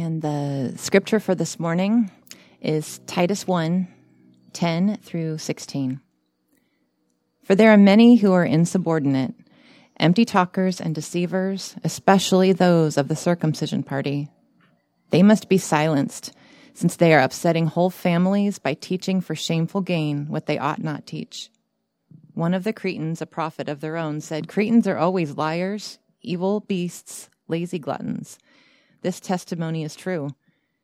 And the scripture for this morning is Titus 1 10 through 16. For there are many who are insubordinate, empty talkers and deceivers, especially those of the circumcision party. They must be silenced, since they are upsetting whole families by teaching for shameful gain what they ought not teach. One of the Cretans, a prophet of their own, said, Cretans are always liars, evil beasts, lazy gluttons. This testimony is true.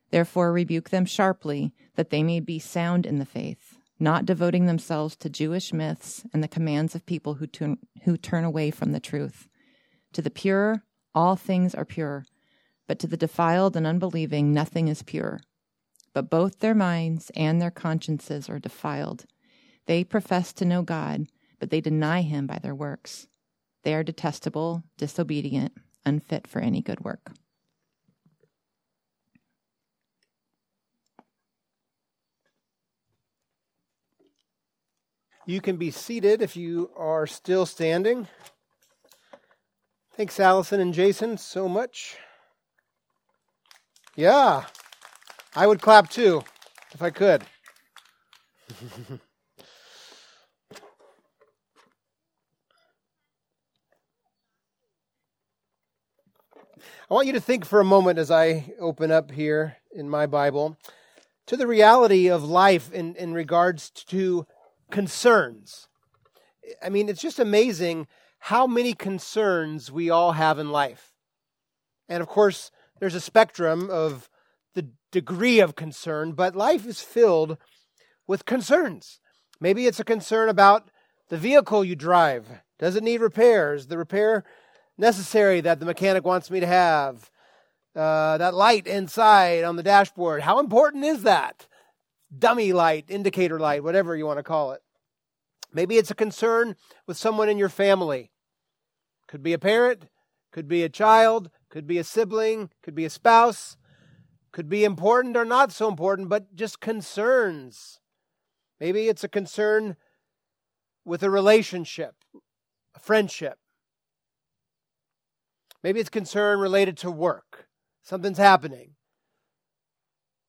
Therefore, rebuke them sharply, that they may be sound in the faith, not devoting themselves to Jewish myths and the commands of people who turn, who turn away from the truth. To the pure, all things are pure, but to the defiled and unbelieving, nothing is pure. But both their minds and their consciences are defiled. They profess to know God, but they deny him by their works. They are detestable, disobedient, unfit for any good work. You can be seated if you are still standing. Thanks, Allison and Jason, so much. Yeah, I would clap too if I could. I want you to think for a moment as I open up here in my Bible to the reality of life in, in regards to concerns. I mean, it's just amazing how many concerns we all have in life. And of course, there's a spectrum of the degree of concern, but life is filled with concerns. Maybe it's a concern about the vehicle you drive. Does it need repairs? The repair necessary that the mechanic wants me to have? Uh, that light inside on the dashboard. How important is that? Dummy light, indicator light, whatever you want to call it. Maybe it's a concern with someone in your family. Could be a parent, could be a child, could be a sibling, could be a spouse, could be important or not so important, but just concerns. Maybe it's a concern with a relationship, a friendship. Maybe it's concern related to work. Something's happening.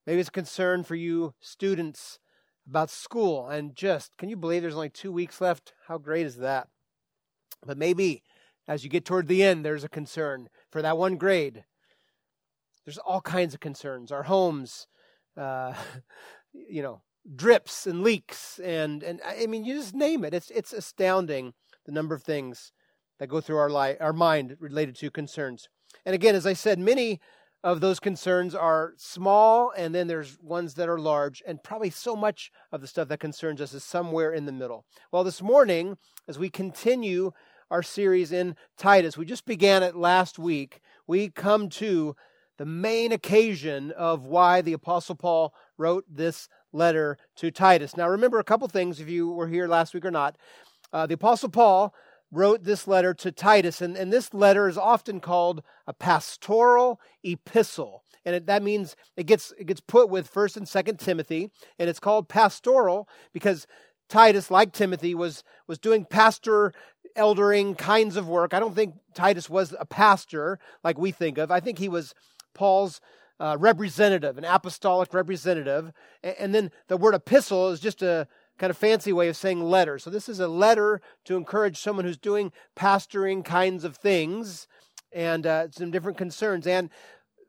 Maybe it's a concern for you students about school and just, can you believe there's only two weeks left? How great is that? But maybe as you get toward the end, there's a concern for that one grade. There's all kinds of concerns. Our homes, uh, you know, drips and leaks, and and I mean, you just name it. It's it's astounding the number of things that go through our life, our mind related to concerns. And again, as I said, many of those concerns are small, and then there's ones that are large, and probably so much of the stuff that concerns us is somewhere in the middle. Well, this morning, as we continue our series in Titus, we just began it last week, we come to the main occasion of why the Apostle Paul wrote this letter to Titus. Now, remember a couple things if you were here last week or not. Uh, the Apostle Paul wrote this letter to Titus, and, and this letter is often called a pastoral epistle. And it, that means it gets, it gets put with 1st and 2nd Timothy, and it's called pastoral because Titus, like Timothy, was, was doing pastor eldering kinds of work. I don't think Titus was a pastor like we think of. I think he was Paul's uh, representative, an apostolic representative. And, and then the word epistle is just a, kind of fancy way of saying letter. So this is a letter to encourage someone who's doing pastoring kinds of things and uh, some different concerns. And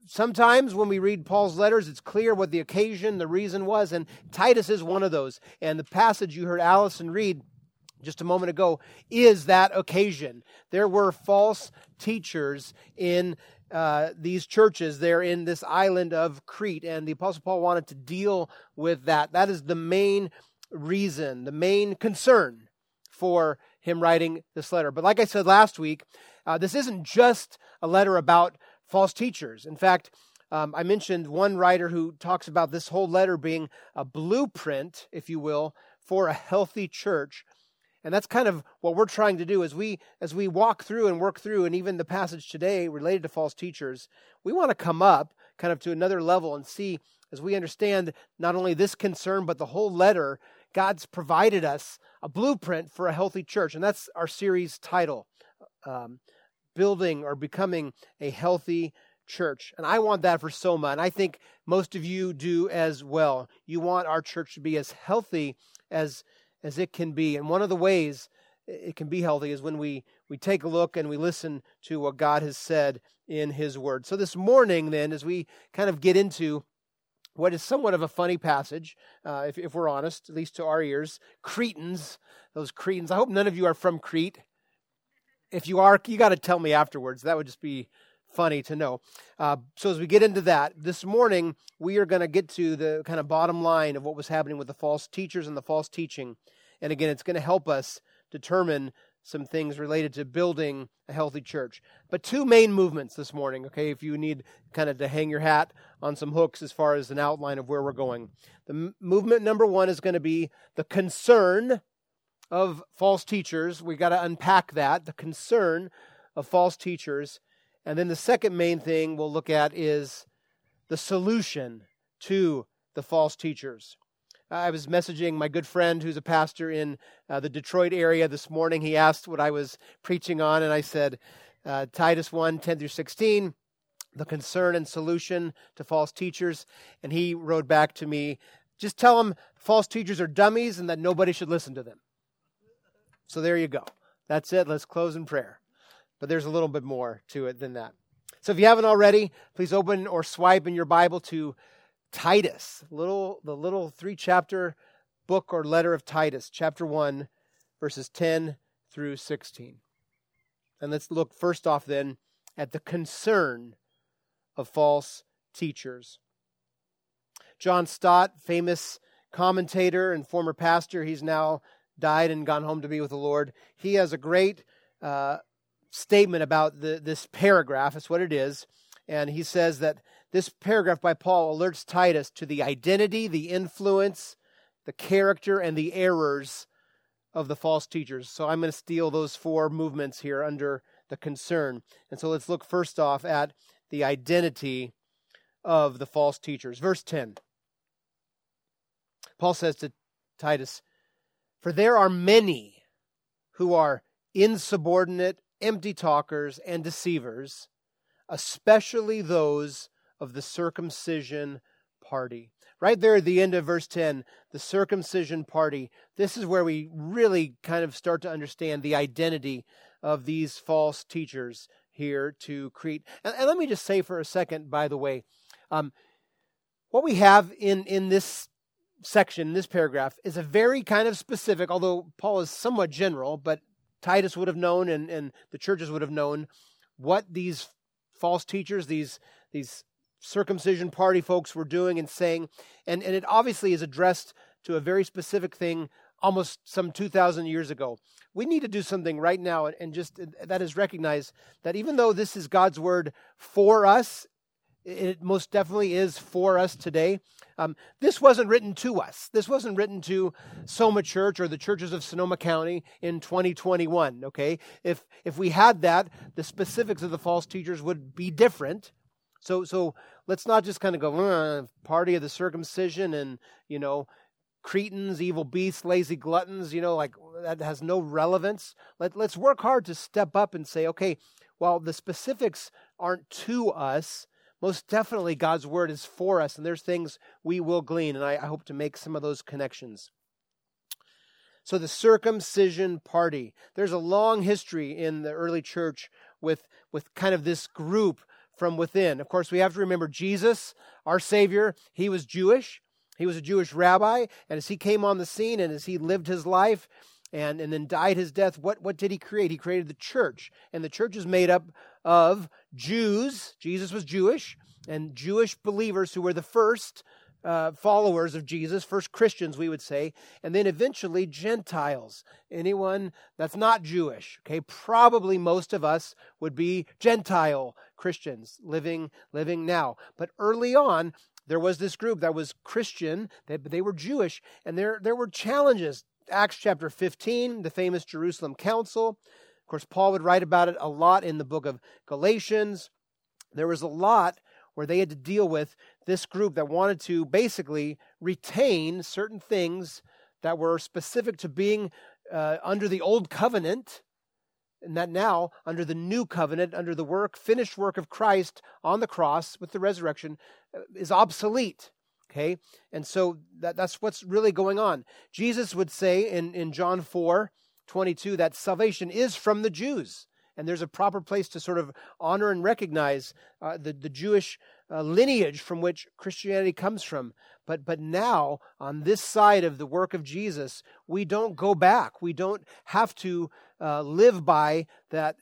sometimes when we read Paul's letters, it's clear what the occasion, the reason was. And Titus is one of those. And the passage you heard Allison read just a moment ago is that occasion. There were false teachers in uh, these churches there in this island of Crete, and the Apostle Paul wanted to deal with that. That is the main reason, the main concern for him writing this letter. But like I said last week, uh, this isn't just a letter about false teachers. In fact, um, I mentioned one writer who talks about this whole letter being a blueprint, if you will, for a healthy church. And that's kind of what we're trying to do as we as we walk through and work through and even the passage today related to false teachers, we want to come up kind of to another level and see as we understand not only this concern but the whole letter God's provided us a blueprint for a healthy church. And that's our series title um, Building or Becoming a Healthy church. And I want that for Soma, and I think most of you do as well. You want our church to be as healthy as as it can be. And one of the ways it can be healthy is when we we take a look and we listen to what God has said in his word. So this morning then as we kind of get into what is somewhat of a funny passage, uh, if, if we're honest, at least to our ears. Cretans, those Cretans. I hope none of you are from Crete. If you are, you got to tell me afterwards. That would just be funny to know. Uh, so, as we get into that, this morning we are going to get to the kind of bottom line of what was happening with the false teachers and the false teaching. And again, it's going to help us determine some things related to building a healthy church. But two main movements this morning, okay, if you need kind of to hang your hat on some hooks as far as an outline of where we're going. The m- movement number one is going to be the concern of false teachers. We got to unpack that, the concern of false teachers. And then the second main thing we'll look at is the solution to the false teachers. I was messaging my good friend who's a pastor in uh, the Detroit area this morning. He asked what I was preaching on, and I said, uh, Titus 1 10 through 16, the concern and solution to false teachers. And he wrote back to me, just tell them false teachers are dummies and that nobody should listen to them. So there you go. That's it. Let's close in prayer. But there's a little bit more to it than that. So if you haven't already, please open or swipe in your Bible to Titus, little the little three chapter book or letter of Titus, chapter 1, verses 10 through 16. And let's look first off then at the concern of false teachers. John Stott, famous commentator and former pastor, he's now died and gone home to be with the Lord. He has a great uh, statement about the, this paragraph. It's what it is. And he says that this paragraph by Paul alerts Titus to the identity, the influence, the character, and the errors of the false teachers. So I'm going to steal those four movements here under the concern. And so let's look first off at the identity of the false teachers. Verse 10. Paul says to Titus, For there are many who are insubordinate, empty talkers, and deceivers, especially those of the circumcision party. Right there at the end of verse 10, the circumcision party. This is where we really kind of start to understand the identity of these false teachers here to Crete. And, and let me just say for a second, by the way, um, what we have in, in this section, this paragraph, is a very kind of specific, although Paul is somewhat general, but Titus would have known and, and the churches would have known what these false teachers, these, these circumcision party folks were doing and saying. And, and it obviously is addressed to a very specific thing almost some 2,000 years ago. We need to do something right now and, just that is recognize that even though this is God's word for us, it most definitely is for us today. Um, this wasn't written to us. This wasn't written to Soma Church or the churches of Sonoma County in 2021. Okay, if if we had that, the specifics of the false teachers would be different. So, so let's not just kind of go uh, party of the circumcision and you know Cretans, evil beasts, lazy gluttons. You know, like that has no relevance. Let let's work hard to step up and say, okay, while the specifics aren't to us, most definitely God's word is for us, and there's things we will glean, and I, I hope to make some of those connections. So, the circumcision party. There's a long history in the early church with, with kind of this group from within. Of course, we have to remember Jesus, our Savior, he was Jewish. He was a Jewish rabbi. And as he came on the scene and as he lived his life and, and then died his death, what, what did he create? He created the church. And the church is made up of Jews. Jesus was Jewish. And Jewish believers who were the first uh, followers of Jesus, first Christians, we would say, and then eventually Gentiles. Anyone that's not Jewish, okay? Probably most of us would be Gentile Christians living living now. But early on, there was this group that was Christian, they, they were Jewish, and there, there were challenges. Acts chapter 15, the famous Jerusalem Council. Of course, Paul would write about it a lot in the book of Galatians. There was a lot where they had to deal with this group that wanted to basically retain certain things that were specific to being uh, under the old covenant and that now, under the new covenant, under the work, finished work of Christ on the cross with the resurrection, uh, is obsolete. Okay? And so that, that's what's really going on. Jesus would say in, in John 4 22 that salvation is from the Jews. And there's a proper place to sort of honor and recognize uh, the, the Jewish uh, lineage from which Christianity comes from. But, but now, on this side of the work of Jesus, we don't go back. We don't have to uh, live by that,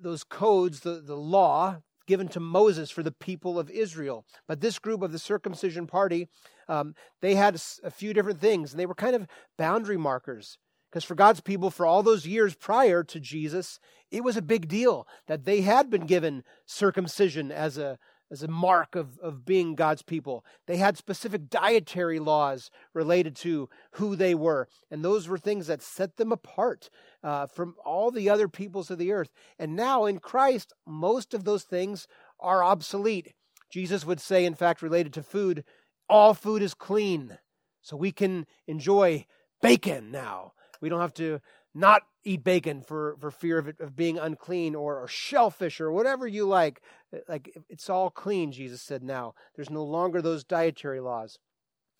those codes, the, the law given to Moses for the people of Israel. But this group of the circumcision party, um, they had a few different things, and they were kind of boundary markers. Because for God's people, for all those years prior to Jesus, it was a big deal that they had been given circumcision as a as a mark of, of being God's people. They had specific dietary laws related to who they were, and those were things that set them apart uh, from all the other peoples of the earth. And now in Christ, most of those things are obsolete. Jesus would say, in fact, related to food, all food is clean. So we can enjoy bacon now. We don't have to not eat bacon for, for fear of it of being unclean or, or shellfish or whatever you like. Uh, like it's all clean, Jesus said now. There's no longer those dietary laws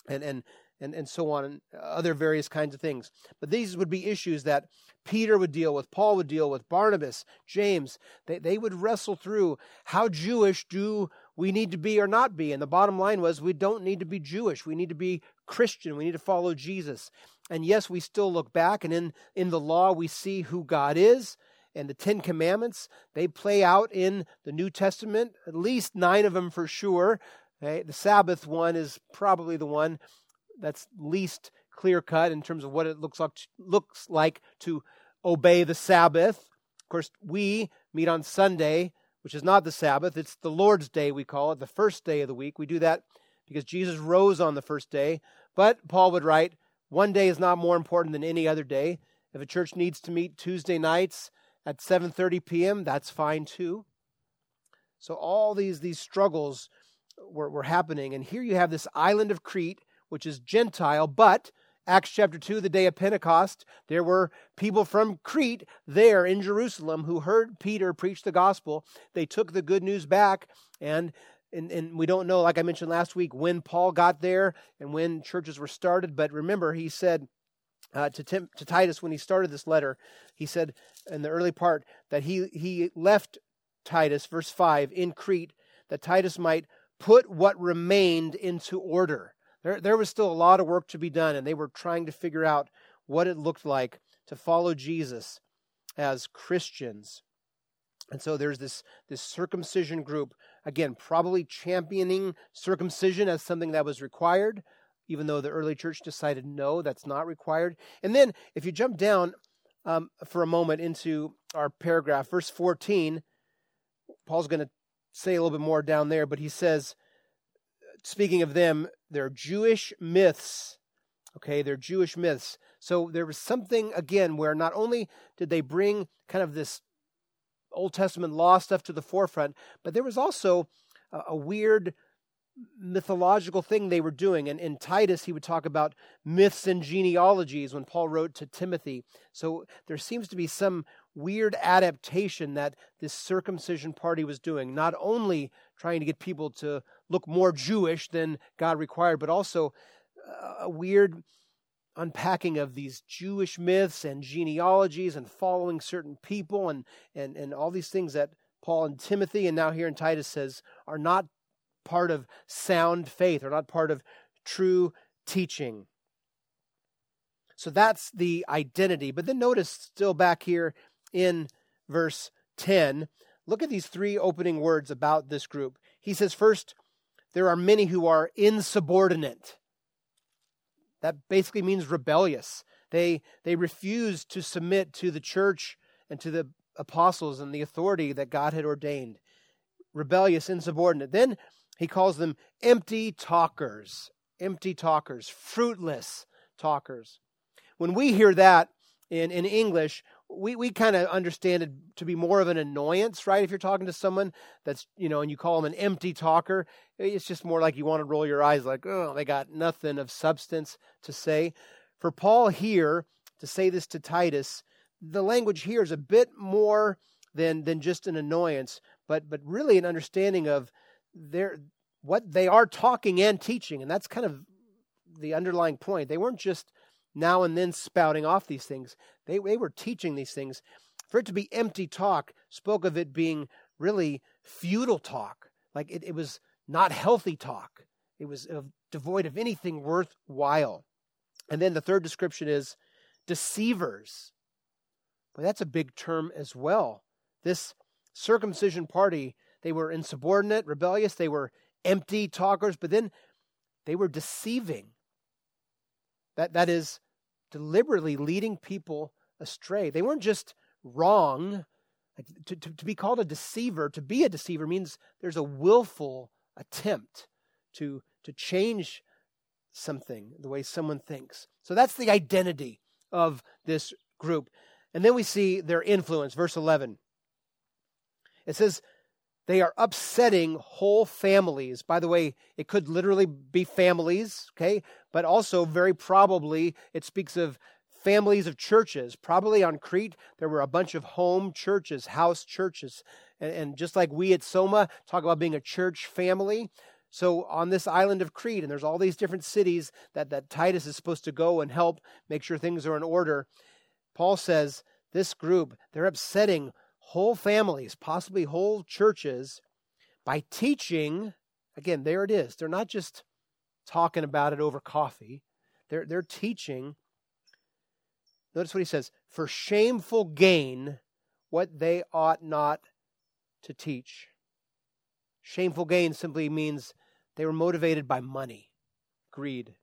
and and and, and so on and other various kinds of things. But these would be issues that Peter would deal with, Paul would deal with, Barnabas, James. They, they would wrestle through how Jewish do we need to be or not be. And the bottom line was we don't need to be Jewish. We need to be Christian. We need to follow Jesus. And yes, we still look back, and in, in the law, we see who God is. And the Ten Commandments, they play out in the New Testament, at least nine of them for sure. Okay? The Sabbath one is probably the one that's least clear cut in terms of what it looks like, looks like to obey the Sabbath. Of course, we meet on Sunday, which is not the Sabbath. It's the Lord's Day, we call it, the first day of the week. We do that because Jesus rose on the first day. But Paul would write, one day is not more important than any other day. If a church needs to meet Tuesday nights at 7:30 p.m., that's fine too. So all these these struggles were, were happening, and here you have this island of Crete, which is Gentile, but Acts chapter 2, the day of Pentecost, there were people from Crete there in Jerusalem who heard Peter preach the gospel. They took the good news back, and and, and we don't know, like I mentioned last week, when Paul got there and when churches were started. But remember, he said uh, to, Tim, to Titus when he started this letter, he said in the early part that he, he left Titus, verse 5, in Crete, that Titus might put what remained into order. There, there was still a lot of work to be done, and they were trying to figure out what it looked like to follow Jesus as Christians. And so there's this, this circumcision group, again, probably championing circumcision as something that was required, even though the early church decided no, that's not required. And then if you jump down um, for a moment into our paragraph, verse 14, Paul's going to say a little bit more down there, but he says, speaking of them, they're Jewish myths. Okay, they're Jewish myths. So there was something, again, where not only did they bring kind of this Old Testament law stuff to the forefront, but there was also a, a weird mythological thing they were doing. And in Titus, he would talk about myths and genealogies when Paul wrote to Timothy. So there seems to be some weird adaptation that this circumcision party was doing, not only trying to get people to look more Jewish than God required, but also a weird unpacking of these Jewish myths and genealogies and following certain people and, and, and all these things that Paul and Timothy and now here in Titus says are not part of sound faith or not part of true teaching. So that's the identity. But then notice still back here in verse 10, look at these three opening words about this group. He says, first, there are many who are insubordinate. That basically means rebellious. They, they refuse to submit to the church and to the apostles and the authority that God had ordained. Rebellious, insubordinate. Then he calls them empty talkers, empty talkers, fruitless talkers. When we hear that in, in English, we, we kind of understand it to be more of an annoyance, right? If you're talking to someone that's, you know, and you call them an empty talker, it's just more like you want to roll your eyes like, oh, they got nothing of substance to say. For Paul here to say this to Titus, the language here is a bit more than than just an annoyance, but but really an understanding of their what they are talking and teaching, and that's kind of the underlying point. They weren't just now and then spouting off these things; they they were teaching these things. For it to be empty talk spoke of it being really futile talk, like it, it was not healthy talk. It was devoid of anything worthwhile. And then the third description is deceivers. But that's a big term as well. This circumcision party, they were insubordinate, rebellious, they were empty talkers, but then they were deceiving. That, that is, deliberately leading people astray. They weren't just wrong. To, to, to be called a deceiver, to be a deceiver means there's a willful attempt to, to change something, the way someone thinks. So that's the identity of this group. And then we see their influence, verse 11. It says, they are upsetting whole families. By the way, it could literally be families, okay? But also, very probably, it speaks of families of churches. Probably on Crete, there were a bunch of home churches, house churches. And, and just like we at Soma talk about being a church family, so on this island of Crete, and there's all these different cities that, that Titus is supposed to go and help make sure things are in order. Paul says this group, they're upsetting whole families, possibly whole churches, by teaching. Again, there it is. They're not just talking about it over coffee, they're, they're teaching. Notice what he says for shameful gain, what they ought not to teach. Shameful gain simply means they were motivated by money, greed.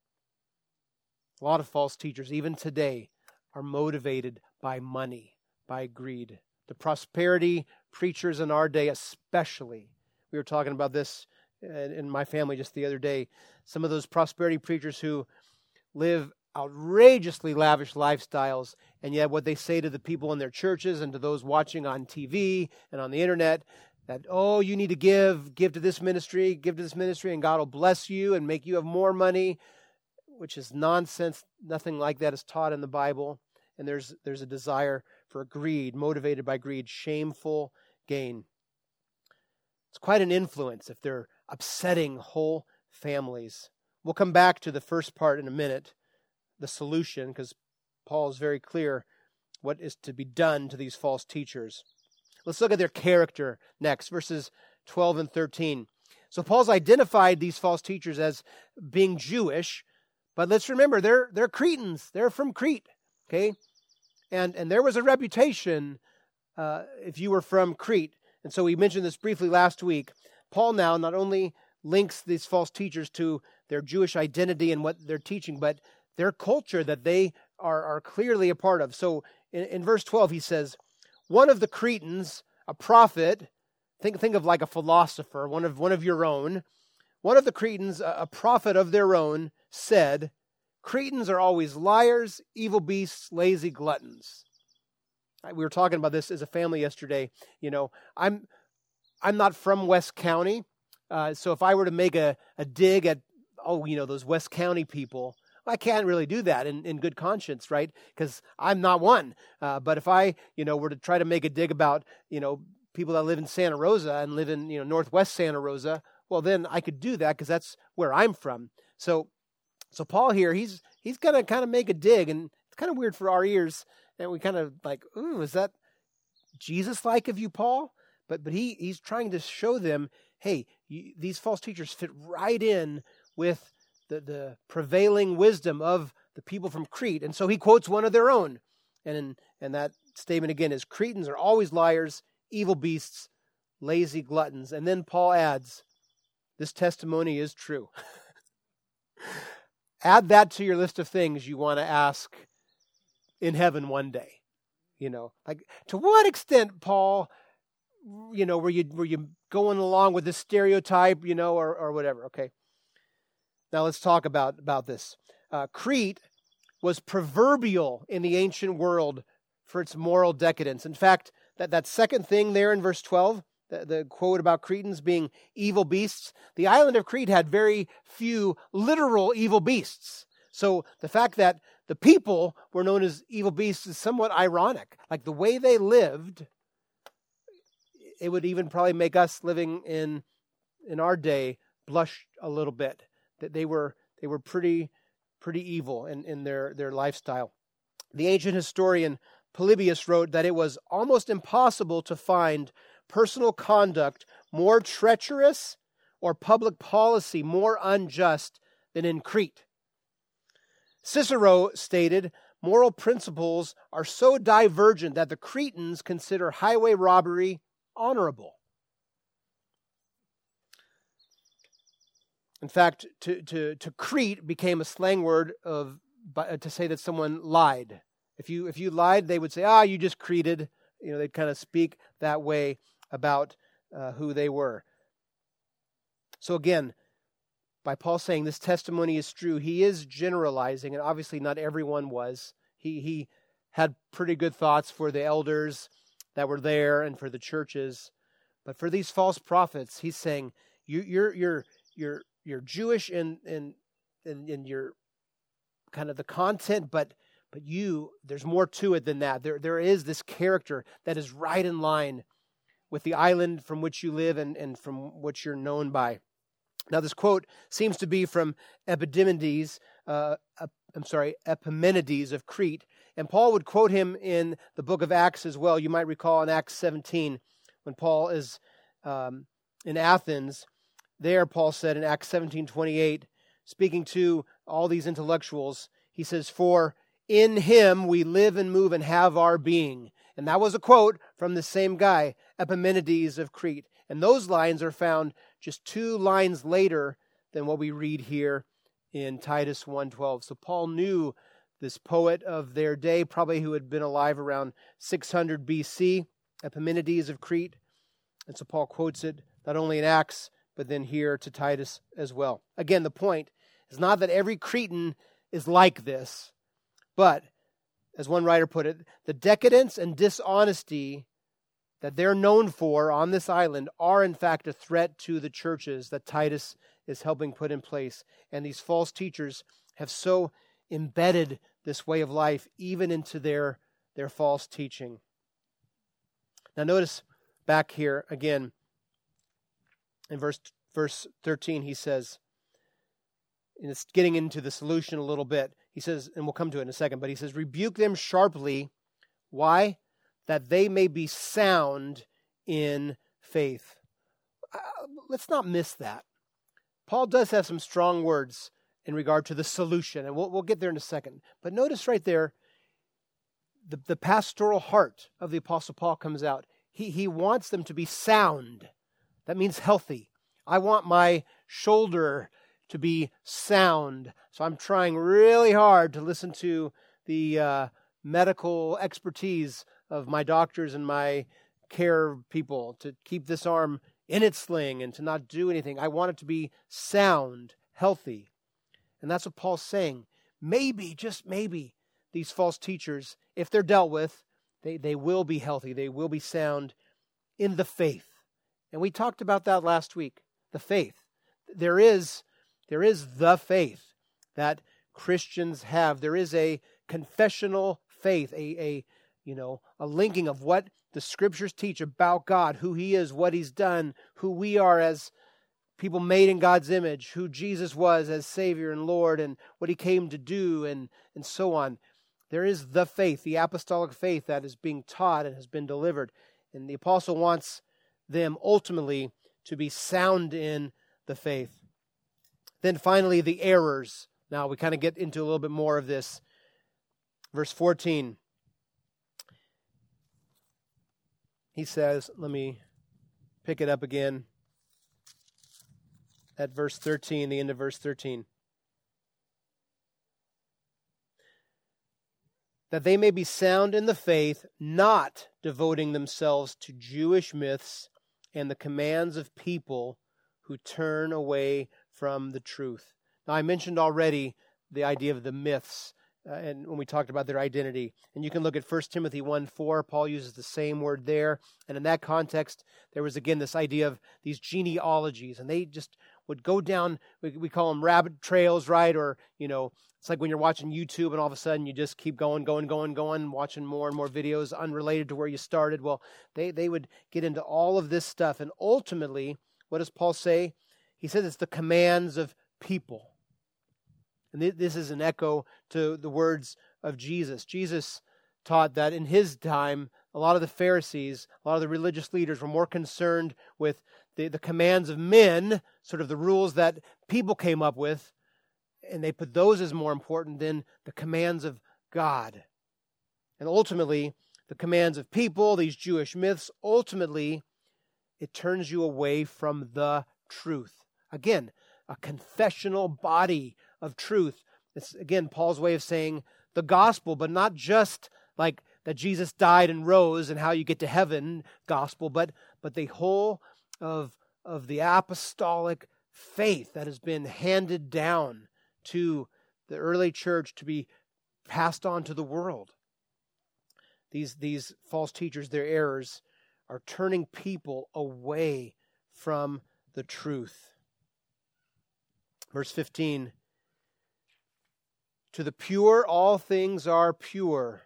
A lot of false teachers, even today, are motivated by money, by greed the prosperity preachers in our day, especially. We were talking about this in my family just the other day. Some of those prosperity preachers who live outrageously lavish lifestyles, and yet what they say to the people in their churches and to those watching on TV and on the internet that, oh, you need to give, give to this ministry, give to this ministry, and God will bless you and make you have more money, which is nonsense. Nothing like that is taught in the Bible. And there's, there's a desire for greed, motivated by greed, shameful gain. It's quite an influence if they're upsetting whole families. We'll come back to the first part in a minute, the solution, because Paul is very clear what is to be done to these false teachers. Let's look at their character next, verses 12 and 13. So Paul's identified these false teachers as being Jewish, but let's remember they're they're Cretans. They're from Crete. Okay? And, and there was a reputation uh, if you were from Crete. And so we mentioned this briefly last week. Paul now not only links these false teachers to their Jewish identity and what they're teaching, but their culture that they are, are clearly a part of. So in, in verse 12, he says, One of the Cretans, a prophet, think, think of like a philosopher, one of, one of your own, one of the Cretans, a, a prophet of their own, said, Cretans are always liars, evil beasts, lazy gluttons. We were talking about this as a family yesterday. You know, I'm I'm not from West County, uh, so if I were to make a, a dig at oh, you know, those West County people, I can't really do that in, in good conscience, right? Because I'm not one. Uh, but if I, you know, were to try to make a dig about, you know, people that live in Santa Rosa and live in, you know, Northwest Santa Rosa, well, then I could do that because that's where I'm from. So so Paul here, he's he's gonna kind of make a dig, and it's kind of weird for our ears, and we kind of like, ooh, is that Jesus like of you, Paul? But but he he's trying to show them, hey, you, these false teachers fit right in with the the prevailing wisdom of the people from Crete, and so he quotes one of their own, and in, and that statement again is Cretans are always liars, evil beasts, lazy gluttons, and then Paul adds, this testimony is true. Add that to your list of things you want to ask in heaven one day. You know, like to what extent, Paul, you know, were you were you going along with the stereotype, you know, or or whatever? Okay. Now let's talk about about this. Uh, Crete was proverbial in the ancient world for its moral decadence. In fact, that, that second thing there in verse 12, the, the quote about Cretans being evil beasts, the island of Crete had very few literal evil beasts. So the fact that the people were known as evil beasts is somewhat ironic. Like the way they lived, it would even probably make us living in in our day blush a little bit. That they were they were pretty pretty evil in, in their, their lifestyle. The ancient historian Polybius wrote that it was almost impossible to find personal conduct more treacherous or public policy more unjust than in Crete. Cicero stated, moral principles are so divergent that the Cretans consider highway robbery honorable. In fact, to, to, to Crete became a slang word of, to say that someone lied. If you, if you lied, they would say, ah, you just creted. You know, they'd kind of speak that way about uh, who they were. So again, by Paul saying this testimony is true, he is generalizing, and obviously not everyone was. He, he had pretty good thoughts for the elders that were there and for the churches. But for these false prophets, he's saying, you, you're, you're, you're, you're Jewish in, in, in, in your kind of the content, but but you, there's more to it than that. There, there is this character that is right in line with the island from which you live and, and from which you're known by. Now, this quote seems to be from Epidemides, uh, I'm sorry, Epimenides of Crete, and Paul would quote him in the book of Acts as well. You might recall in Acts 17 when Paul is um, in Athens. There, Paul said in Acts 17:28, speaking to all these intellectuals, he says, "For in him we live and move and have our being." And that was a quote from the same guy, Epimenides of Crete. And those lines are found just two lines later than what we read here in Titus 1:12. So Paul knew this poet of their day, probably who had been alive around 600 BC, Epimenides of Crete. And so Paul quotes it not only in Acts, but then here to Titus as well. Again, the point is not that every Cretan is like this, but as one writer put it, the decadence and dishonesty that they're known for on this island are in fact a threat to the churches that Titus is helping put in place. And these false teachers have so embedded this way of life even into their, their false teaching. Now, notice back here again in verse, verse 13, he says, and it's getting into the solution a little bit. He says, and we'll come to it in a second, but he says, rebuke them sharply. Why? that they may be sound in faith. Uh, let's not miss that. Paul does have some strong words in regard to the solution, and we'll, we'll get there in a second. But notice right there, the, the pastoral heart of the Apostle Paul comes out. He, he wants them to be sound. That means healthy. I want my shoulder to be sound. So I'm trying really hard to listen to the uh, medical expertise of my doctors and my care people to keep this arm in its sling and to not do anything. I want it to be sound, healthy. And that's what Paul's saying. Maybe, just maybe, these false teachers, if they're dealt with, they, they will be healthy. They will be sound in the faith. And we talked about that last week. The faith. There is, there is the faith that Christians have. There is a confessional faith, a, a you know, a linking of what the scriptures teach about God, who He is, what He's done, who we are as people made in God's image, who Jesus was as Savior and Lord, and what He came to do, and, and so on. There is the faith, the apostolic faith that is being taught and has been delivered. And the apostle wants them ultimately to be sound in the faith. Then finally, the errors. Now we kind of get into a little bit more of this. Verse 14. he says, let me pick it up again at verse 13, the end of verse 13. That they may be sound in the faith, not devoting themselves to Jewish myths and the commands of people who turn away from the truth. Now, I mentioned already the idea of the myths uh, and when we talked about their identity. And you can look at 1 Timothy 1 4. Paul uses the same word there. And in that context, there was again this idea of these genealogies. And they just would go down, we, we call them rabbit trails, right? Or, you know, it's like when you're watching YouTube and all of a sudden you just keep going, going, going, going, watching more and more videos unrelated to where you started. Well, they, they would get into all of this stuff. And ultimately, what does Paul say? He says it's the commands of people. And this is an echo to the words of Jesus. Jesus taught that in his time, a lot of the Pharisees, a lot of the religious leaders were more concerned with the, the commands of men, sort of the rules that people came up with, and they put those as more important than the commands of God. And ultimately, the commands of people, these Jewish myths, ultimately, it turns you away from the truth. Again, a confessional body of truth. It's again Paul's way of saying the gospel, but not just like that Jesus died and rose and how you get to heaven gospel, but but the whole of of the apostolic faith that has been handed down to the early church to be passed on to the world. These these false teachers, their errors, are turning people away from the truth. Verse 15 To the pure, all things are pure.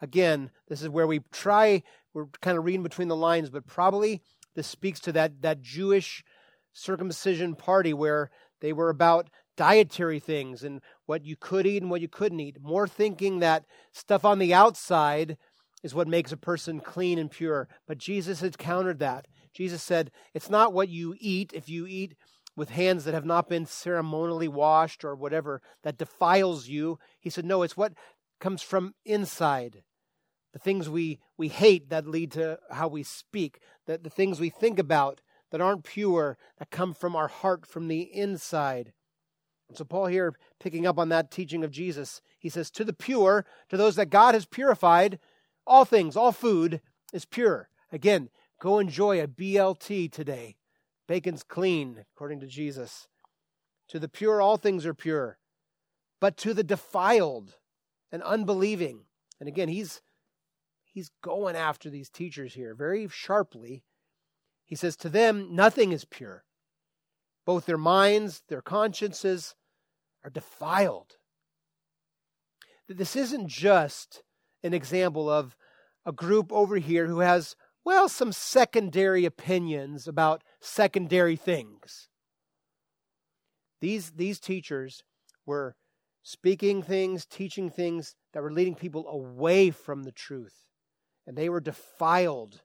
Again, this is where we try, we're kind of reading between the lines, but probably this speaks to that, that Jewish circumcision party where they were about dietary things and what you could eat and what you couldn't eat. More thinking that stuff on the outside is what makes a person clean and pure. But Jesus had countered that. Jesus said, It's not what you eat. If you eat with hands that have not been ceremonially washed or whatever that defiles you. He said, No, it's what comes from inside. The things we, we hate that lead to how we speak, the, the things we think about that aren't pure, that come from our heart, from the inside. And so, Paul here, picking up on that teaching of Jesus, he says, To the pure, to those that God has purified, all things, all food is pure. Again, go enjoy a BLT today. Bacon's clean, according to Jesus. To the pure, all things are pure. But to the defiled and unbelieving, and again, he's he's going after these teachers here very sharply. He says, To them, nothing is pure. Both their minds, their consciences are defiled. This isn't just an example of a group over here who has well, some secondary opinions about secondary things. These, these teachers were speaking things, teaching things that were leading people away from the truth. And they were defiled.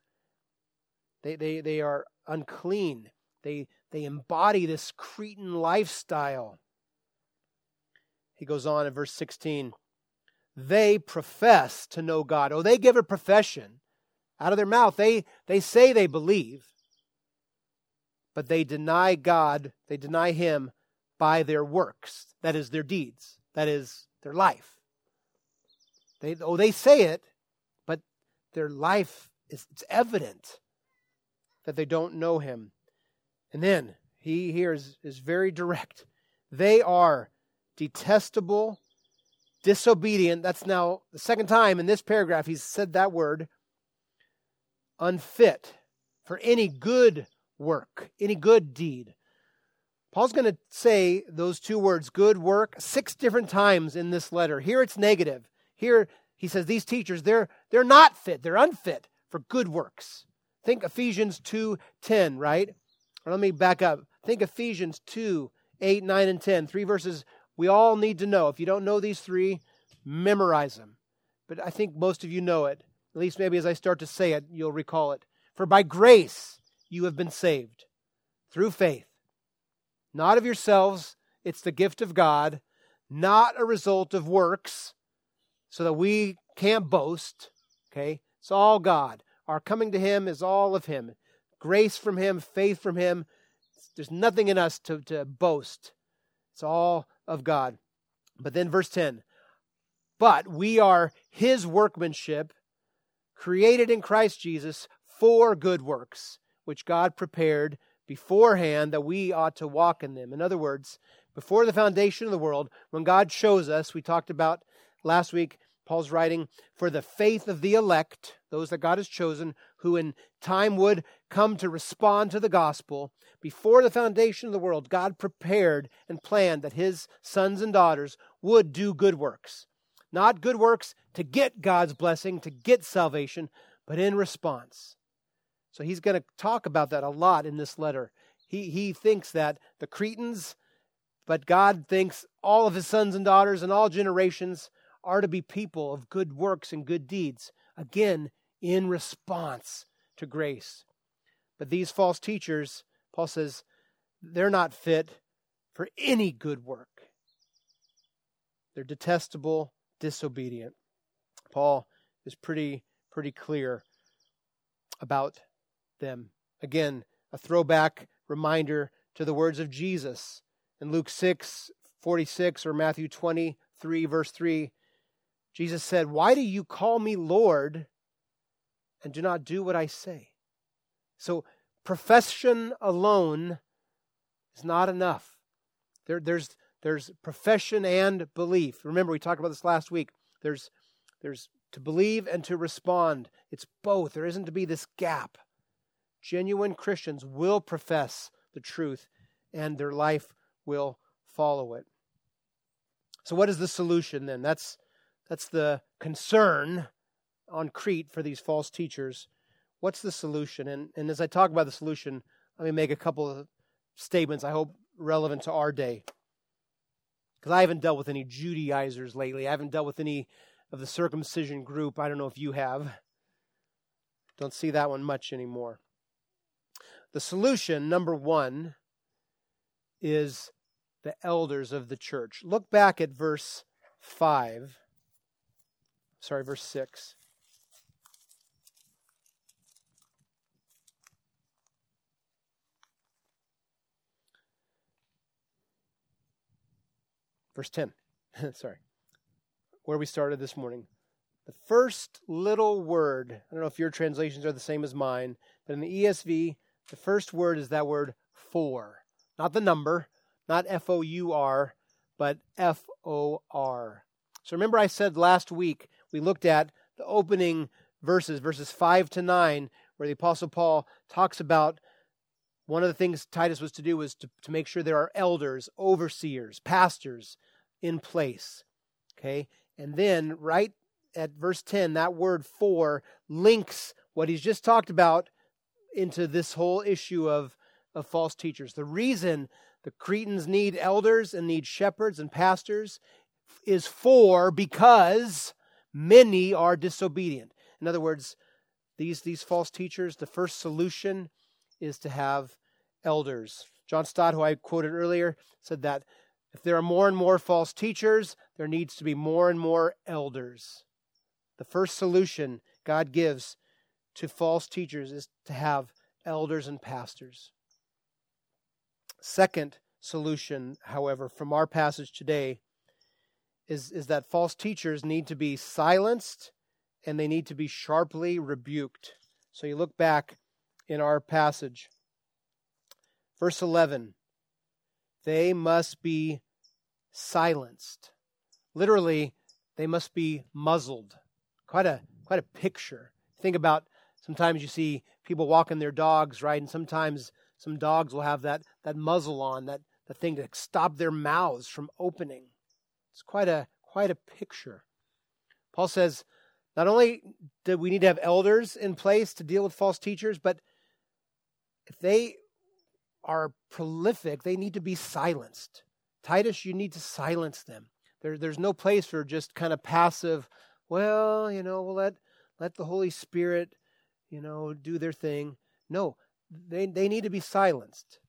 They, they, they are unclean. They, they embody this Cretan lifestyle. He goes on in verse 16. They profess to know God. Oh, they give a profession out of their mouth. They, they say they believe, but they deny God, they deny Him by their works. That is, their deeds. That is, their life. They, oh, they say it, their life is it's evident that they don't know Him. And then he here is, is very direct. They are detestable, disobedient. That's now the second time in this paragraph he's said that word unfit for any good work, any good deed. Paul's going to say those two words, good work, six different times in this letter. Here it's negative. Here he says these teachers, they're, they're not fit, they're unfit for good works. Think Ephesians 2:10, right? Or let me back up. Think Ephesians 2, 8, 9, and 10. Three verses we all need to know. If you don't know these three, memorize them. But I think most of you know it. At least maybe as I start to say it, you'll recall it. For by grace you have been saved through faith, not of yourselves, it's the gift of God, not a result of works, so that we can't boast. Okay? It's all God. Our coming to Him is all of Him. Grace from Him, faith from Him. There's nothing in us to, to boast. It's all of God. But then verse 10 But we are His workmanship created in Christ Jesus for good works, which God prepared beforehand that we ought to walk in them. In other words, before the foundation of the world, when God chose us, we talked about last week, Paul's writing, for the faith of the elect, those that God has chosen, who in time would come to respond to the gospel, before the foundation of the world, God prepared and planned that his sons and daughters would do good works. Not good works to get God's blessing, to get salvation, but in response. So he's going to talk about that a lot in this letter. He, he thinks that the Cretans, but God thinks all of his sons and daughters and all generations are to be people of good works and good deeds. Again, in response to grace. But these false teachers, Paul says, they're not fit for any good work. They're detestable, disobedient. Paul is pretty pretty clear about them. Again, a throwback reminder to the words of Jesus in Luke 6 46 or Matthew 23 verse 3. Jesus said, Why do you call me Lord and do not do what I say? So, profession alone is not enough. There, there's, there's profession and belief. Remember, we talked about this last week. There's, there's to believe and to respond. It's both. There isn't to be this gap. Genuine Christians will profess the truth and their life will follow it. So, what is the solution then? That's, that's the concern on Crete for these false teachers. What's the solution? And, and as I talk about the solution, let me make a couple of statements I hope relevant to our day. Because I haven't dealt with any Judaizers lately. I haven't dealt with any of the circumcision group. I don't know if you have. Don't see that one much anymore. The solution, number one, is the elders of the church. Look back at verse 5. Sorry, verse 6. Verse 10. Sorry. Where we started this morning. The first little word, I don't know if your translations are the same as mine, but in the ESV, the first word is that word for. Not the number, not F O U R, but F O R. So remember, I said last week we looked at the opening verses, verses 5 to 9, where the Apostle Paul talks about one of the things Titus was to do was to, to make sure there are elders, overseers, pastors in place. Okay? And then, right at verse 10, that word for links what he's just talked about into this whole issue of, of false teachers. The reason the Cretans need elders and need shepherds and pastors is for because many are disobedient. In other words, these, these false teachers, the first solution is to have elders. John Stott, who I quoted earlier, said that if there are more and more false teachers, there needs to be more and more elders. The first solution God gives to false teachers is to have elders and pastors. Second solution, however, from our passage today is, is that false teachers need to be silenced and they need to be sharply rebuked. So you look back in our passage. Verse 11 they must be silenced. Literally, they must be muzzled. Quite a quite a picture. Think about sometimes you see people walking their dogs, right? And sometimes some dogs will have that that muzzle on, that the thing to stop their mouths from opening. It's quite a quite a picture. Paul says not only do we need to have elders in place to deal with false teachers, but if they are prolific, they need to be silenced. Titus, you need to silence them. There, there's no place for just kind of passive, well, you know, we'll let, let the Holy Spirit, you know, do their thing. No, they, they need to be silenced.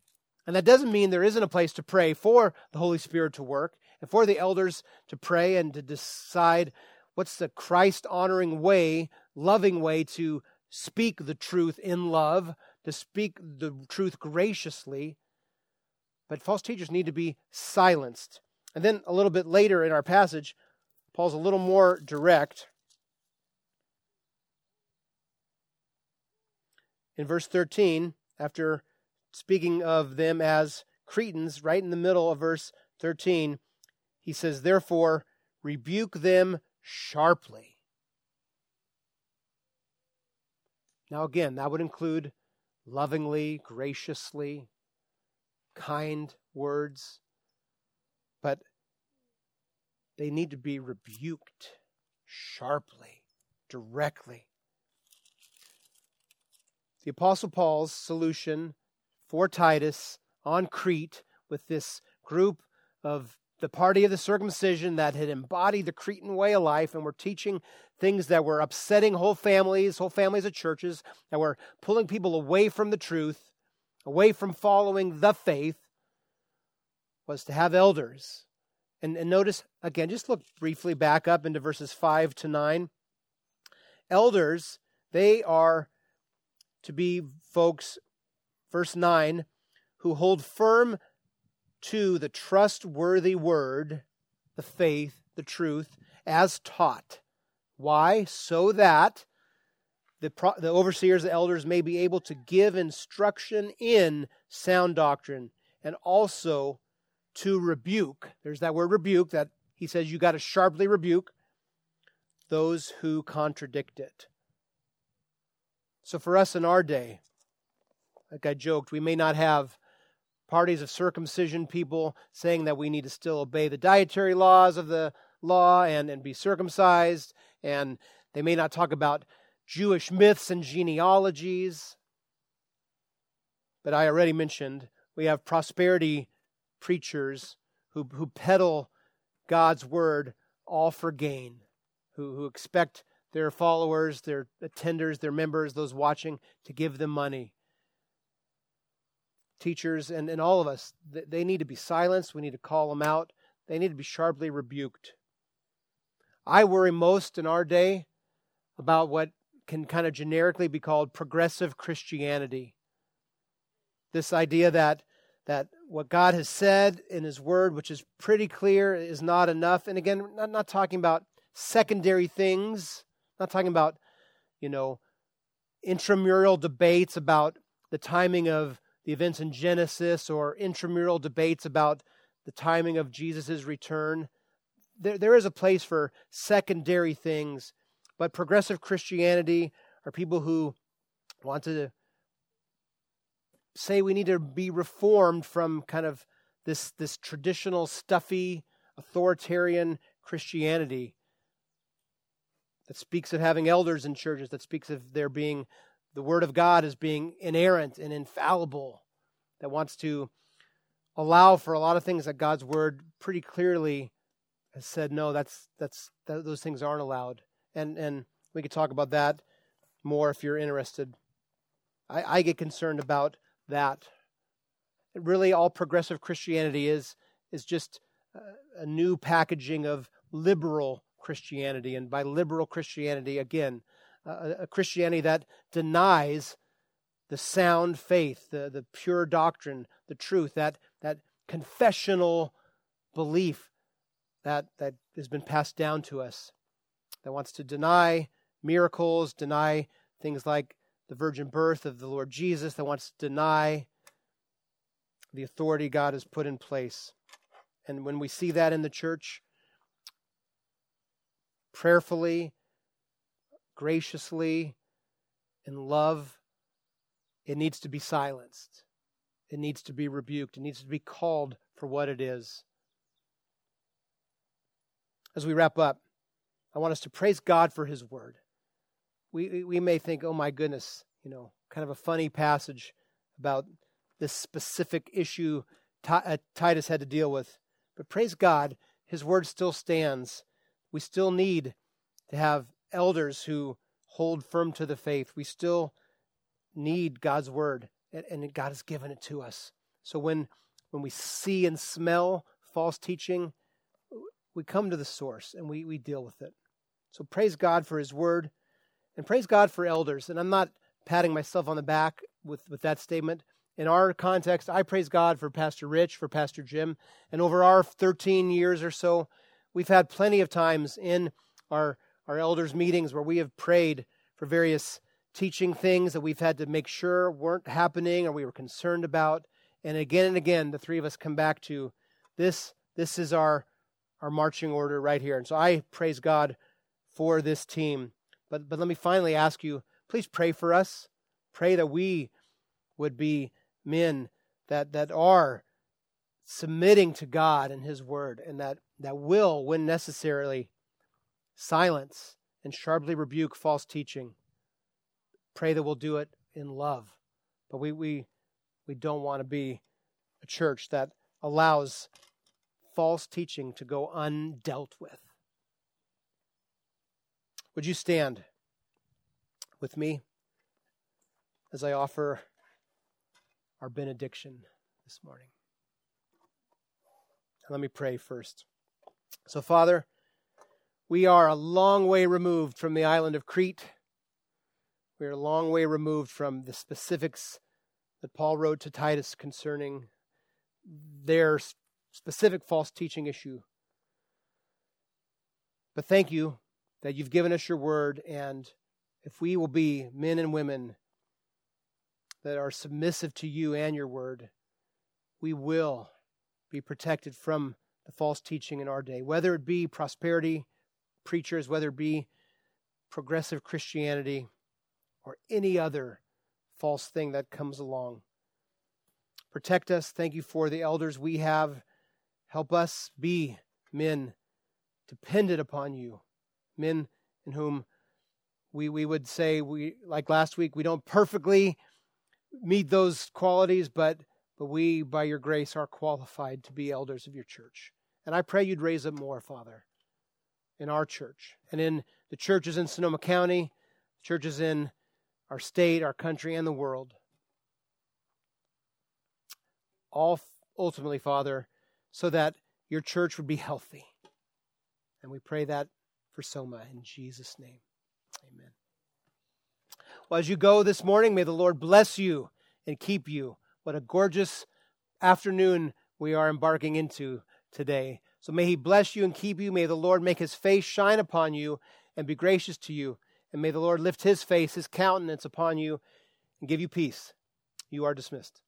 And that doesn't mean there isn't a place to pray for the Holy Spirit to work and for the elders to pray and to decide what's the Christ honoring way, loving way to speak the truth in love to speak the truth graciously, but false teachers need to be silenced. And then a little bit later in our passage, Paul's a little more direct. In verse 13, after speaking of them as Cretans, right in the middle of verse 13, he says, Therefore, rebuke them sharply. Now, again, that would include lovingly, graciously, kind words, but they need to be rebuked sharply, directly. The Apostle Paul's solution for Titus on Crete with this group of the party of the circumcision that had embodied the Cretan way of life and were teaching things that were upsetting whole families, whole families of churches, that were pulling people away from the truth, away from following the faith, was to have elders. And, and notice, again, just look briefly back up into verses 5 to 9. Elders, they are to be folks, verse 9, who hold firm to the trustworthy word, the faith, the truth, as taught. Why? So that the, pro- the overseers, the elders, may be able to give instruction in sound doctrine and also to rebuke. There's that word rebuke that he says you got to sharply rebuke those who contradict it. So for us in our day, like I joked, we may not have parties of circumcision people saying that we need to still obey the dietary laws of the law and, and be circumcised, and they may not talk about Jewish myths and genealogies. But I already mentioned we have prosperity preachers who, who peddle God's word all for gain, who, who expect their followers, their attenders, their members, those watching, to give them money teachers and, and all of us, they need to be silenced. We need to call them out. They need to be sharply rebuked. I worry most in our day about what can kind of generically be called progressive Christianity. This idea that that what God has said in His Word, which is pretty clear, is not enough. And again, not, not talking about secondary things, not talking about, you know, intramural debates about the timing of the events in Genesis or intramural debates about the timing of Jesus' return. There, there is a place for secondary things, but progressive Christianity are people who want to say we need to be reformed from kind of this, this traditional, stuffy, authoritarian Christianity that speaks of having elders in churches, that speaks of there being the Word of God as being inerrant and infallible, that wants to allow for a lot of things that God's Word pretty clearly has said, no, that's, that's, that, those things aren't allowed. And, and we could talk about that more if you're interested. I, I get concerned about that. Really, all progressive Christianity is, is just a new packaging of liberal Christianity. And by liberal Christianity, again, a, Christianity that denies the sound faith, the, the pure doctrine, the truth, that, that confessional belief that, that has been passed down to us, that wants to deny miracles, deny things like the virgin birth of the Lord Jesus, that wants to deny the authority God has put in place. And when we see that in the church, prayerfully, graciously, in love, it needs to be silenced. It needs to be rebuked. It needs to be called for what it is. As we wrap up, I want us to praise God for His Word. We, we may think, oh my goodness, you know, kind of a funny passage about this specific issue uh, Titus had to deal with. But praise God, His Word still stands. We still need to have elders who hold firm to the faith. We still need God's word, and God has given it to us. So when when we see and smell false teaching, we come to the source and we, we deal with it. So praise God for his word and praise God for elders. And I'm not patting myself on the back with, with that statement. In our context, I praise God for Pastor Rich, for Pastor Jim. And over our 13 years or so, we've had plenty of times in our our elders' meetings where we have prayed for various teaching things that we've had to make sure weren't happening or we were concerned about. And again and again, the three of us come back to this. This is our our marching order right here. And so I praise God for this team. But but let me finally ask you, please pray for us. Pray that we would be men that, that are submitting to God and His Word, and that, that will, when necessarily, silence and sharply rebuke false teaching. Pray that we'll do it in love. But we, we, we don't want to be a church that allows false teaching to go undealt with. Would you stand with me as I offer our benediction this morning? Let me pray first. So, Father, we are a long way removed from the island of Crete. We are a long way removed from the specifics that Paul wrote to Titus concerning their specific false teaching issue. But thank you that you've given us your word, and if we will be men and women that are submissive to you and your word, we will be protected from the false teaching in our day, whether it be prosperity preachers, whether it be progressive Christianity or any other false thing that comes along. Protect us. Thank you for the elders we have. Help us be men dependent upon you, men in whom we, we would say, we like last week, we don't perfectly meet those qualities, but, but we, by your grace, are qualified to be elders of your church. And I pray you'd raise up more, Father, in our church and in the churches in Sonoma County, churches in our state, our country, and the world all ultimately, Father, so that your church would be healthy. And we pray that for Soma in Jesus' name. Amen. Well, as you go this morning, may the Lord bless you and keep you. What a gorgeous afternoon we are embarking into today. So may He bless you and keep you. May the Lord make His face shine upon you and be gracious to you. And may the Lord lift His face, His countenance upon you, and give you peace. You are dismissed.